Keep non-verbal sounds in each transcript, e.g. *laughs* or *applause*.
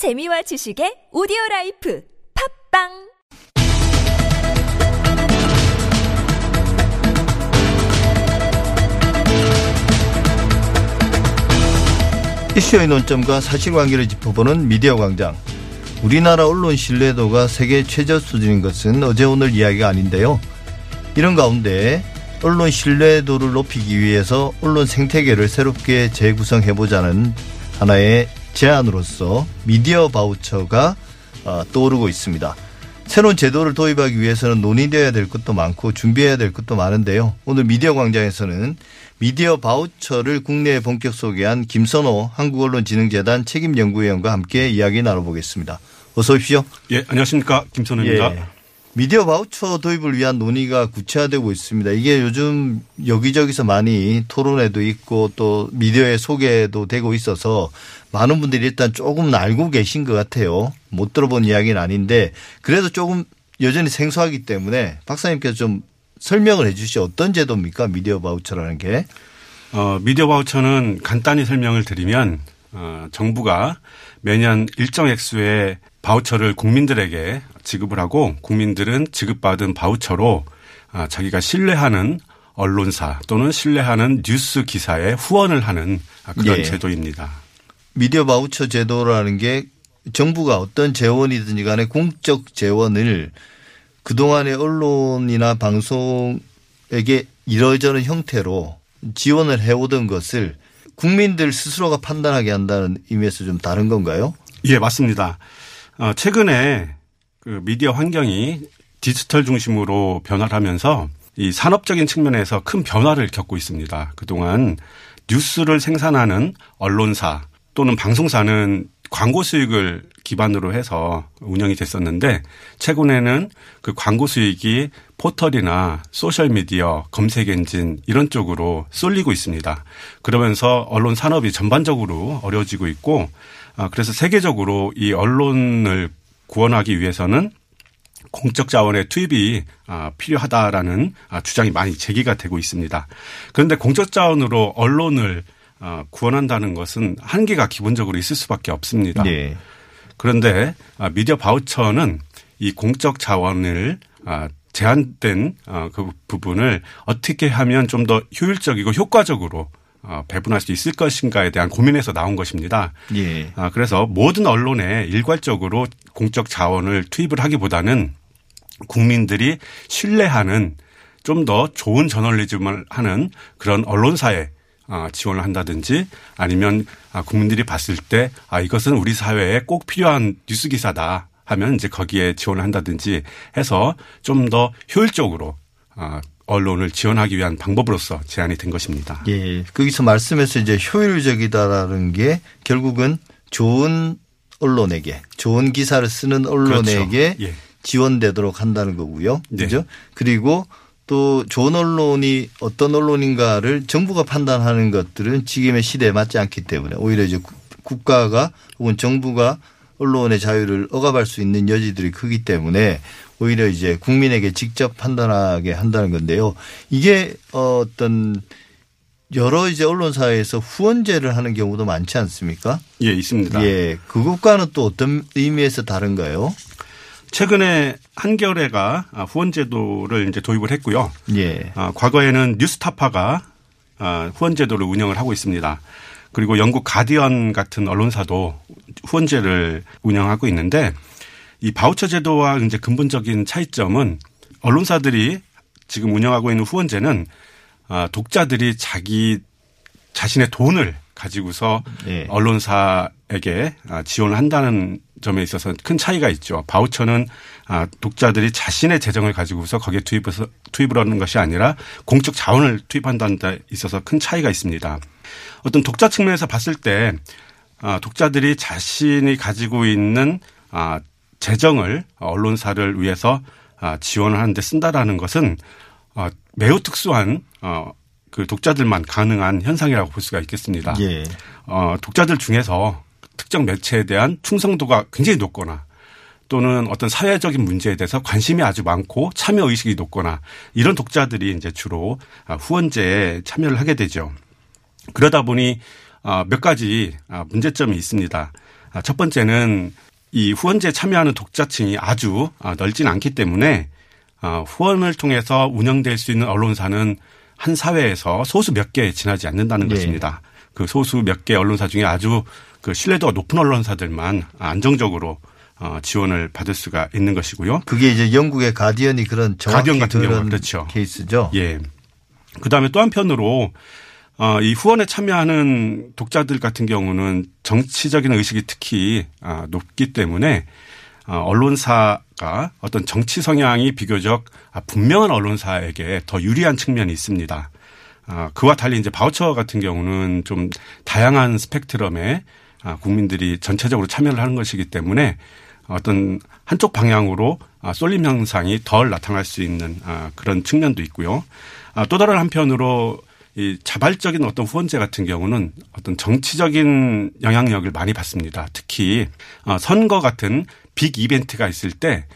재미와 지식의 오디오 라이프 팟빵 이슈의 논점과 사실관계를 짚어보는 미디어 광장. 우리나라 언론 신뢰도가 세계 최저 수준인 것은 어제 오늘 이야기가 아닌데요. 이런 가운데 언론 신뢰도를 높이기 위해서 언론 생태계를 새롭게 재구성해보자는 하나의 제안으로서 미디어 바우처가 어, 떠오르고 있습니다. 새로운 제도를 도입하기 위해서는 논의되어야 될 것도 많고 준비해야 될 것도 많은데요. 오늘 미디어 광장에서는 미디어 바우처를 국내에 본격 소개한 김선호 한국언론진흥재단 책임연구위원과 함께 이야기 나눠보겠습니다. 어서 오십시오. 예, 안녕하십니까. 김선우입니다. 예. 미디어 바우처 도입을 위한 논의가 구체화되고 있습니다. 이게 요즘 여기저기서 많이 토론회도 있고 또 미디어에 소개도 되고 있어서 많은 분들이 일단 조금 알고 계신 것 같아요. 못 들어본 이야기는 아닌데 그래도 조금 여전히 생소하기 때문에 박사님께서 좀 설명을 해 주시죠. 어떤 제도입니까? 미디어 바우처라는 게. 어, 미디어 바우처는 간단히 설명을 드리면 어, 정부가 매년 일정 액수의 바우처를 국민들에게 지급을 하고 국민들은 지급받은 바우처로 아, 자기가 신뢰하는 언론사 또는 신뢰하는 뉴스 기사에 후원을 하는 아, 그런 예. 제도입니다. 미디어 바우처 제도라는 게 정부가 어떤 재원이든지 간에 공적 재원을 그동안의 언론이나 방송에게 이러저런 형태로 지원을 해오던 것을 국민들 스스로가 판단하게 한다는 의미에서 좀 다른 건가요? 예, 맞습니다. 어, 최근에 그 미디어 환경이 디지털 중심으로 변화를 하면서 이 산업적인 측면에서 큰 변화를 겪고 있습니다. 그동안 뉴스를 생산하는 언론사 또는 방송사는 광고 수익을 기반으로 해서 운영이 됐었는데 최근에는 그 광고 수익이 포털이나 소셜 미디어, 검색 엔진 이런 쪽으로 쏠리고 있습니다. 그러면서 언론 산업이 전반적으로 어려워지고 있고 아, 그래서 세계적으로 이 언론을 구원하기 위해서는 공적 자원의 투입이 아, 필요하다라는 아, 주장이 많이 제기가 되고 있습니다. 그런데 공적 자원으로 언론을 아, 구원한다는 것은 한계가 기본적으로 있을 수밖에 없습니다. 네. 그런데 아, 미디어 바우처는 이 공적 자원을 아, 제한된 어, 그 부분을 어떻게 하면 좀 더 효율적이고 효과적으로 어, 배분할 수 있을 것인가에 대한 고민에서 나온 것입니다. 예. 아, 그래서 모든 언론에 일괄적으로 공적 자원을 투입을 하기보다는 국민들이 신뢰하는 좀 더 좋은 저널리즘을 하는 그런 언론사에 아, 지원을 한다든지 아니면 아, 국민들이 봤을 때 아, 이것은 우리 사회에 꼭 필요한 뉴스 기사다 하면 이제 거기에 지원을 한다든지 해서 좀 더 효율적으로 아, 언론을 지원하기 위한 방법으로서 제안이 된 것입니다. 예. 거기서 말씀에서 이제 효율적이다라는 게 결국은 좋은 언론에게 좋은 기사를 쓰는 언론에게 그렇죠. 예. 지원되도록 한다는 거고요. 네. 그죠? 그리고 또 좋은 언론이 어떤 언론인가를 정부가 판단하는 것들은 지금의 시대에 맞지 않기 때문에 오히려 이제 국- 국가가 혹은 정부가 언론의 자유를 억압할 수 있는 여지들이 크기 때문에 오히려 이제 국민에게 직접 판단하게 한다는 건데요. 이게 어, 어떤 여러 이제 언론사에서 후원제를 하는 경우도 많지 않습니까? 예, 있습니다. 예. 그것과는 또 어떤 의미에서 다른가요? 최근에 한겨레가 아, 후원 제도를 이제 도입을 했고요. 예. 아, 과거에는 뉴스타파가 아, 후원 제도를 운영을 하고 있습니다. 그리고 영국 가디언 같은 언론사도 후원제를 운영하고 있는데 이 바우처 제도와 이제 근본적인 차이점은 언론사들이 지금 운영하고 있는 후원제는 아, 독자들이 자기 자신의 돈을 가지고서 예. 언론사에게 아, 지원을 한다는 점에 있어서 큰 차이가 있죠. 바우처는 아, 독자들이 자신의 재정을 가지고서 거기에 투입해서 투입을 하는 것이 아니라 공적 자원을 투입한다는 데 있어서 큰 차이가 있습니다. 어떤 독자 측면에서 봤을 때 아, 독자들이 자신이 가지고 있는 아, 재정을 언론사를 위해서 아, 지원을 하는데 쓴다라는 것은 어, 매우 특수한 어, 그 독자들만 가능한 현상이라고 볼 수가 있겠습니다. 예. 어, 독자들 중에서 특정 매체에 대한 충성도가 굉장히 높거나 또는 어떤 사회적인 문제에 대해서 관심이 아주 많고 참여 의식이 높거나 이런 독자들이 이제 주로 아, 후원제에 참여를 하게 되죠. 그러다 보니 아, 몇 가지 아, 문제점이 있습니다. 아, 첫 번째는 이 후원제에 참여하는 독자층이 아주 아, 넓진 않기 때문에 아, 후원을 통해서 운영될 수 있는 언론사는 한 사회에서 소수 몇개 지나지 않는다는 네. 것입니다. 그 소수 몇 개 언론사 중에 아주 그 신뢰도가 높은 언론사들만 안정적으로 어, 지원을 받을 수가 있는 것이고요. 그게 이제 영국의 가디언이 그런 정확히 가디언 같은 경우, 그렇죠. 케이스죠. 예. 그 다음에 또 한편으로 어, 이 후원에 참여하는 독자들 같은 경우는 정치적인 의식이 특히 아, 높기 때문에 어, 언론사가 어떤 정치 성향이 비교적 아, 분명한 언론사에게 더 유리한 측면이 있습니다. 아, 그와 달리 이제 바우처 같은 경우는 좀 다양한 스펙트럼의 아, 국민들이 전체적으로 참여를 하는 것이기 때문에 어떤 한쪽 방향으로 아, 쏠림 현상이 덜 나타날 수 있는 아, 그런 측면도 있고요. 아, 또 다른 한편으로 이 자발적인 어떤 후원제 같은 경우는 어떤 정치적인 영향력을 많이 받습니다. 특히 어, 선거 같은 빅 이벤트가 있을 때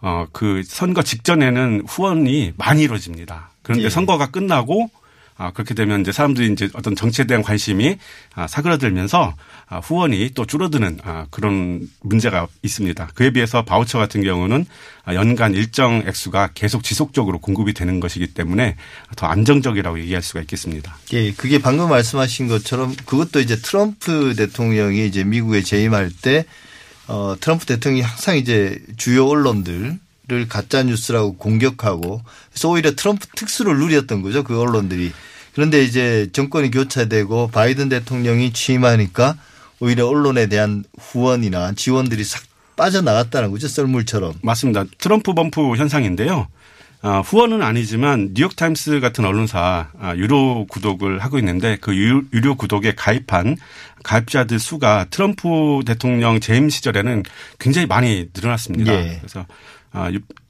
어, 그 선거 직전에는 후원이 많이 이루어집니다. 그런데 예. 선거가 끝나고 아, 그렇게 되면 이제 사람들이 이제 어떤 정치에 대한 관심이 아, 사그라들면서 아, 후원이 또 줄어드는 아, 그런 문제가 있습니다. 그에 비해서 바우처 같은 경우는 아, 연간 일정 액수가 계속 지속적으로 공급이 되는 것이기 때문에 더 안정적이라고 얘기할 수가 있겠습니다. 예, 그게 방금 말씀하신 것처럼 그것도 이제 트럼프 대통령이 이제 미국에 재임할 때 어, 트럼프 대통령이 항상 이제 주요 언론들 을 가짜 뉴스라고 공격하고 그래서 오히려 트럼프 특수를 누렸던 거죠. 그 언론들이. 그런데 이제 정권이 교체되고 바이든 대통령이 취임하니까 오히려 언론에 대한 후원이나 지원들이 싹 빠져나갔다는 거죠. 썰물처럼. 맞습니다. 트럼프 범프 현상인데요. 아, 후원은 아니지만 뉴욕타임스 같은 언론사 아, 유료 구독을 하고 있는데 그 유, 유료 구독에 가입한 가입자들 수가 트럼프 대통령 재임 시절에는 굉장히 많이 늘어났습니다. 예. 그래서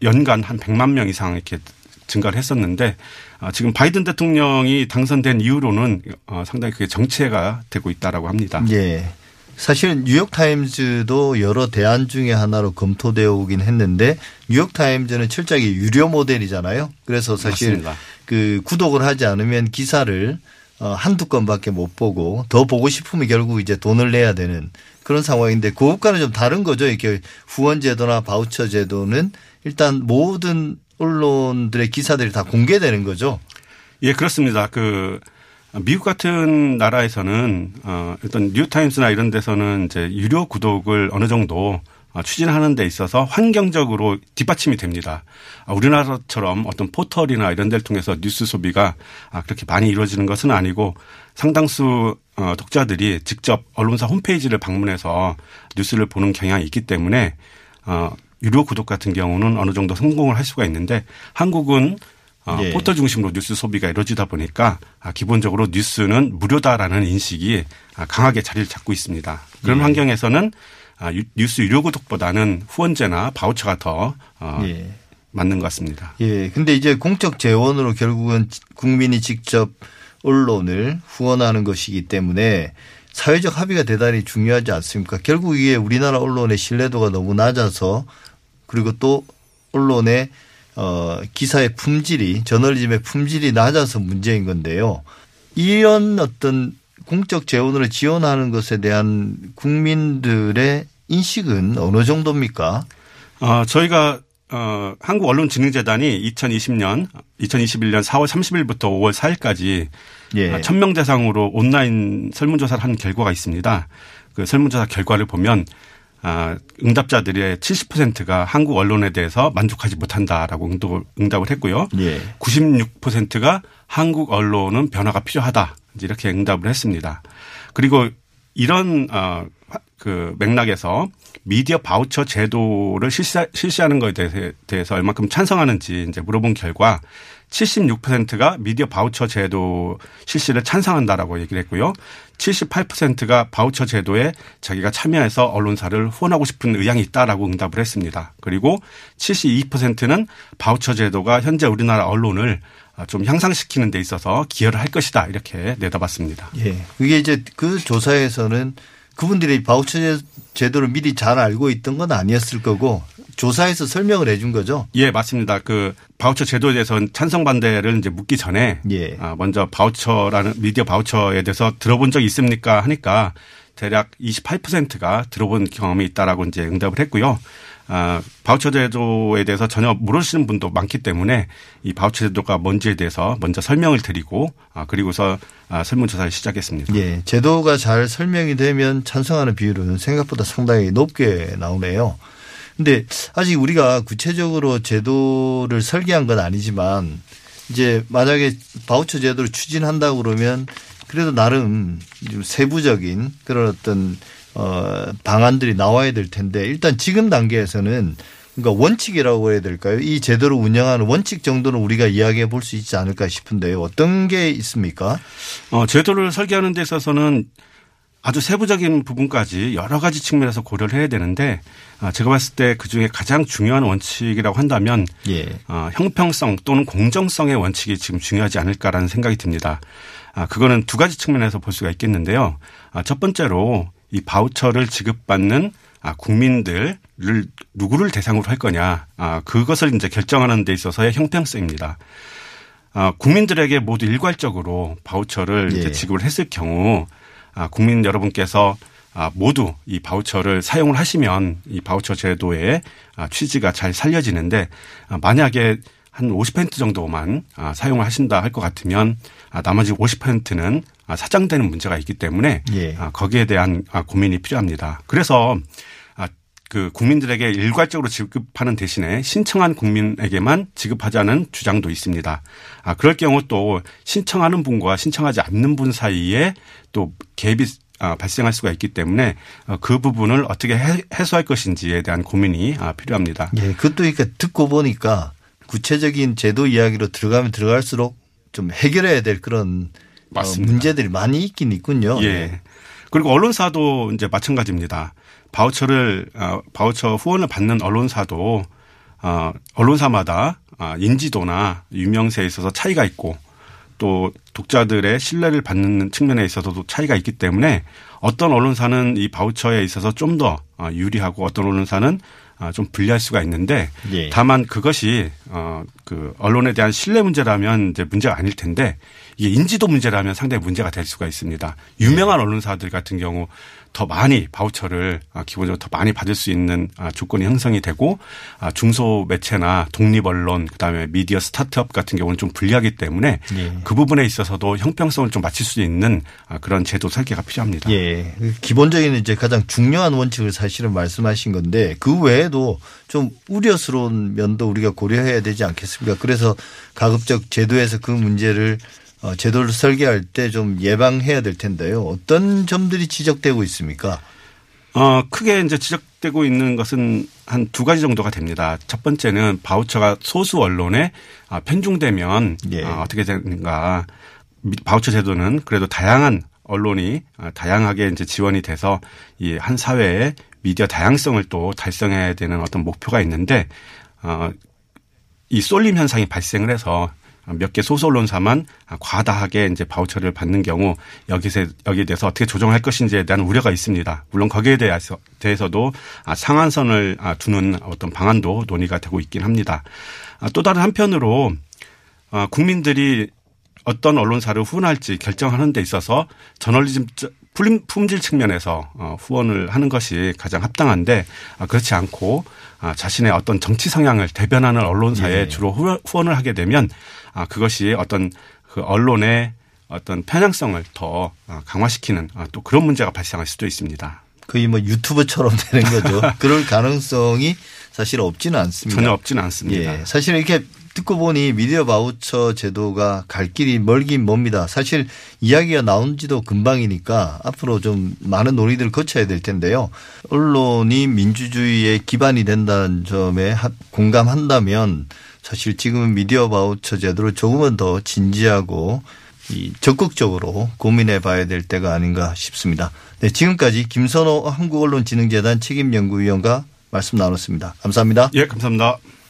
연간 한 100만 명 이상 이렇게 증가를 했었는데 아, 지금 바이든 대통령이 당선된 이후로는 어, 상당히 그게 정체가 되고 있다라고 합니다. 예. 사실 뉴욕타임즈도 여러 대안 중에 하나로 검토되어 오긴 했는데 뉴욕타임즈는 철저하게 유료 모델이잖아요. 그래서 사실 맞습니다. 그 구독을 하지 않으면 기사를 어, 한두 건밖에 못 보고 더 보고 싶으면 결국 이제 돈을 내야 되는 그런 상황인데 그것과는 좀 다른 거죠. 이렇게 후원 제도나 바우처 제도는 일단 모든 언론들의 기사들이 다 공개되는 거죠. 예, 그렇습니다. 그 미국 같은 나라에서는 어 일단 뉴타임스나 이런 데서는 이제 유료 구독을 어느 정도 어, 추진하는 데 있어서 환경적으로 뒷받침이 됩니다. 아, 우리나라처럼 어떤 포털이나 이런 데를 통해서 뉴스 소비가 아, 그렇게 많이 이루어지는 것은 아니고 상당수 어, 독자들이 직접 언론사 홈페이지를 방문해서 뉴스를 보는 경향이 있기 때문에 어, 유료 구독 같은 경우는 어느 정도 성공을 할 수가 있는데 한국은 어, 예. 포털 중심으로 뉴스 소비가 이루어지다 보니까 아, 기본적으로 뉴스는 무료다라는 인식이 아, 강하게 자리를 잡고 있습니다. 그런 환경에서는 아, 유- 뉴스 유료 구독보다는 후원제나 바우처가 더 어, 예. 맞는 것 같습니다. 예. 근데 이제 공적 재원으로 결국은 국민이 직접 언론을 후원하는 것이기 때문에 사회적 합의가 대단히 중요하지 않습니까? 결국 이게 우리나라 언론의 신뢰도가 너무 낮아서 그리고 또 언론의 어 기사의 품질이 저널리즘의 품질이 낮아서 문제인 건데요. 이런 어떤 공적 재원으로 지원하는 것에 대한 국민들의 인식은 어느 정도입니까? 어, 저희가 어, 한국언론진흥재단이 2020년, 2021년 4월 30일부터 5월 4일까지 예. 1000명 대상으로 온라인 설문조사를 한 결과가 있습니다. 그 설문조사 결과를 보면 아, 응답자들의 70%가 한국 언론에 대해서 만족하지 못한다라고 응답을, 응답을 했고요. 예. 96%가 한국 언론은 변화가 필요하다. 이렇게 응답을 했습니다. 그리고 이런 어, 화- 그 맥락에서 미디어 바우처 제도를 실시, 실시 하는 것에 대해서 얼마큼 찬성하는지 이제 물어본 결과 76%가 미디어 바우처 제도 실시를 찬성한다라고 얘기를 했고요. 78%가 바우처 제도에 자기가 참여해서 언론사를 후원하고 싶은 의향이 있다라고 응답을 했습니다. 그리고 72%는 바우처 제도가 현재 우리나라 언론을 좀 향상시키는 데 있어서 기여를 할 것이다 이렇게 내다봤습니다. 예. 그게 이제 그 조사에서는 그분들이 바우처 제- 제도를 미리 잘 알고 있던 건 아니었을 거고 조사에서 설명을 해준 거죠. 예, 맞습니다. 그 바우처 제도에 대해서 찬성 반대를 이제 묻기 전에 예. 아, 먼저 바우처라는 미디어 바우처에 대해서 들어본 적 있습니까 하니까 대략 28%가 들어본 경험이 있다라고 이제 응답을 했고요. 아, 바우처 제도에 대해서 전혀 모르시는 분도 많기 때문에 이 바우처 제도가 뭔지에 대해서 먼저 설명을 드리고 아, 그리고서 아, 설문조사를 시작했습니다. 예, 제도가 잘 설명이 되면 찬성하는 비율은 생각보다 상당히 높게 나오네요. 근데 아직 우리가 구체적으로 제도를 설계한 건 아니지만 이제 만약에 바우처 제도를 추진한다고 그러면 그래도 나름 좀 세부적인 그런 어떤 어 방안들이 나와야 될 텐데 일단 지금 단계에서는 그러니까 원칙이라고 해야 될까요? 이 제도를 운영하는 원칙 정도는 우리가 이야기해 볼 수 있지 않을까 싶은데요. 어떤 게 있습니까? 어, 제도를 설계하는 데 있어서는 아주 세부적인 부분까지 여러 가지 측면에서 고려를 해야 되는데 아, 제가 봤을 때 그중에 가장 중요한 원칙이라고 한다면 예. 어, 형평성 또는 공정성의 원칙이 지금 중요하지 않을까라는 생각이 듭니다. 아, 그거는 두 가지 측면에서 볼 수가 있겠는데요. 아, 첫 번째로 이 바우처를 지급받는 아, 국민들을 누구를 대상으로 할 거냐. 아, 그것을 이제 결정하는 데 있어서의 형평성입니다. 아, 국민들에게 모두 일괄적으로 바우처를 예. 지급을 했을 경우 아, 국민 여러분께서 아, 모두 이 바우처를 사용을 하시면 이 바우처 제도의 아, 취지가 잘 살려지는데 아, 만약에 한 50% 정도만 아, 사용을 하신다 할 것 같으면 아, 나머지 50%는 아, 사장되는 문제가 있기 때문에 예. 아, 거기에 대한 아, 고민이 필요합니다. 그래서 아, 그 국민들에게 일괄적으로 지급하는 대신에 신청한 국민에게만 지급하자는 주장도 있습니다. 아, 그럴 경우 또 신청하는 분과 신청하지 않는 분 사이에 또 갭이 아, 발생할 수가 있기 때문에 어, 그 부분을 어떻게 해- 해소할 것인지에 대한 고민이 아, 필요합니다. 예, 그것도 그러니까 듣고 보니까 구체적인 제도 이야기로 들어가면 들어갈수록 좀 해결해야 될 그런 어, 맞습니다. 문제들이 많이 있긴 있군요. 예. 그리고 언론사도 이제 마찬가지입니다. 바우처를 어, 바우처 후원을 받는 언론사도 어, 언론사마다 아, 인지도나 유명세에 있어서 차이가 있고 또 독자들의 신뢰를 받는 측면에 있어서도 차이가 있기 때문에 어떤 언론사는 이 바우처에 있어서 좀 더 유리하고 어떤 언론사는 아, 좀 불리할 수가 있는데 예. 다만 그것이 어그 언론에 대한 신뢰 문제라면 이제 문제가 아닐 텐데 이게 인지도 문제라면 상당히 문제가 될 수가 있습니다. 유명한 언론사들 같은 경우 더 많이 바우처를 아, 기본적으로 더 많이 받을 수 있는 아, 조건이 형성이 되고 아, 중소 매체나 독립 언론 그다음에 미디어 스타트업 같은 경우는 좀 불리하기 때문에 예. 그 부분에 있어서도 형평성을 좀 맞출 수 있는 아, 그런 제도 설계가 필요합니다. 예. 기본적인 이제 가장 중요한 원칙을 사실은 말씀하신 건데 그 외에 도 좀 우려스러운 면도 우리가 고려해야 되지 않겠습니까? 그래서 가급적 제도에서 그 문제를 어, 제도를 설계할 때 좀 예방해야 될 텐데요. 어떤 점들이 지적되고 있습니까? 어, 크게 이제 지적되고 있는 것은 한 두 가지 정도가 됩니다. 첫 번째는 바우처가 소수 언론에 아, 편중되면 예. 아, 어떻게 되는가. 미- 바우처 제도는 그래도 다양한 언론이 아, 다양하게 이제 지원이 돼서 이 한 사회의 미디어 다양성을 또 달성해야 되는 어떤 목표가 있는데 어, 이 쏠림 현상이 발생을 해서 몇 개 소수 언론사만 과다하게 이제 바우처를 받는 경우 여기서 여기에 대해서 어떻게 조정할 것인지에 대한 우려가 있습니다. 물론 거기에 대해서 대해서도 아, 상한선을 아, 두는 어떤 방안도 논의가 되고 있긴 합니다. 아, 또 다른 한편으로 아, 국민들이 어떤 언론사를 후원할지 결정하는 데 있어서 저널리즘 풀- 품질 측면에서 어, 후원을 하는 것이 가장 합당한데 아, 그렇지 않고 아, 자신의 어떤 정치 성향을 대변하는 언론사에 예. 주로 후원- 후원을 하게 되면 아, 그것이 어떤 그 언론의 어떤 편향성을 더 아, 강화시키는 아, 또 그런 문제가 발생할 수도 있습니다. 거의 뭐 유튜브처럼 *laughs* 되는 거죠. 그럴 가능성이 사실 없지는 않습니다. 전혀 없지는 않습니다. 예. 사실 이렇게 듣고 보니 미디어 바우처 제도가 갈 길이 멀긴 멉니다. 사실 이야기가 나온 지도 금방이니까 앞으로 좀 많은 논의들을 거쳐야 될 텐데요. 언론이 민주주의의 기반이 된다는 점에 하- 공감한다면 사실 지금은 미디어 바우처 제도를 조금은 더 진지하고 이 적극적으로 고민해 봐야 될 때가 아닌가 싶습니다. 네, 지금까지 김선호 한국언론진흥재단 책임연구위원과 말씀 나눴습니다. 감사합니다. 예, 감사합니다.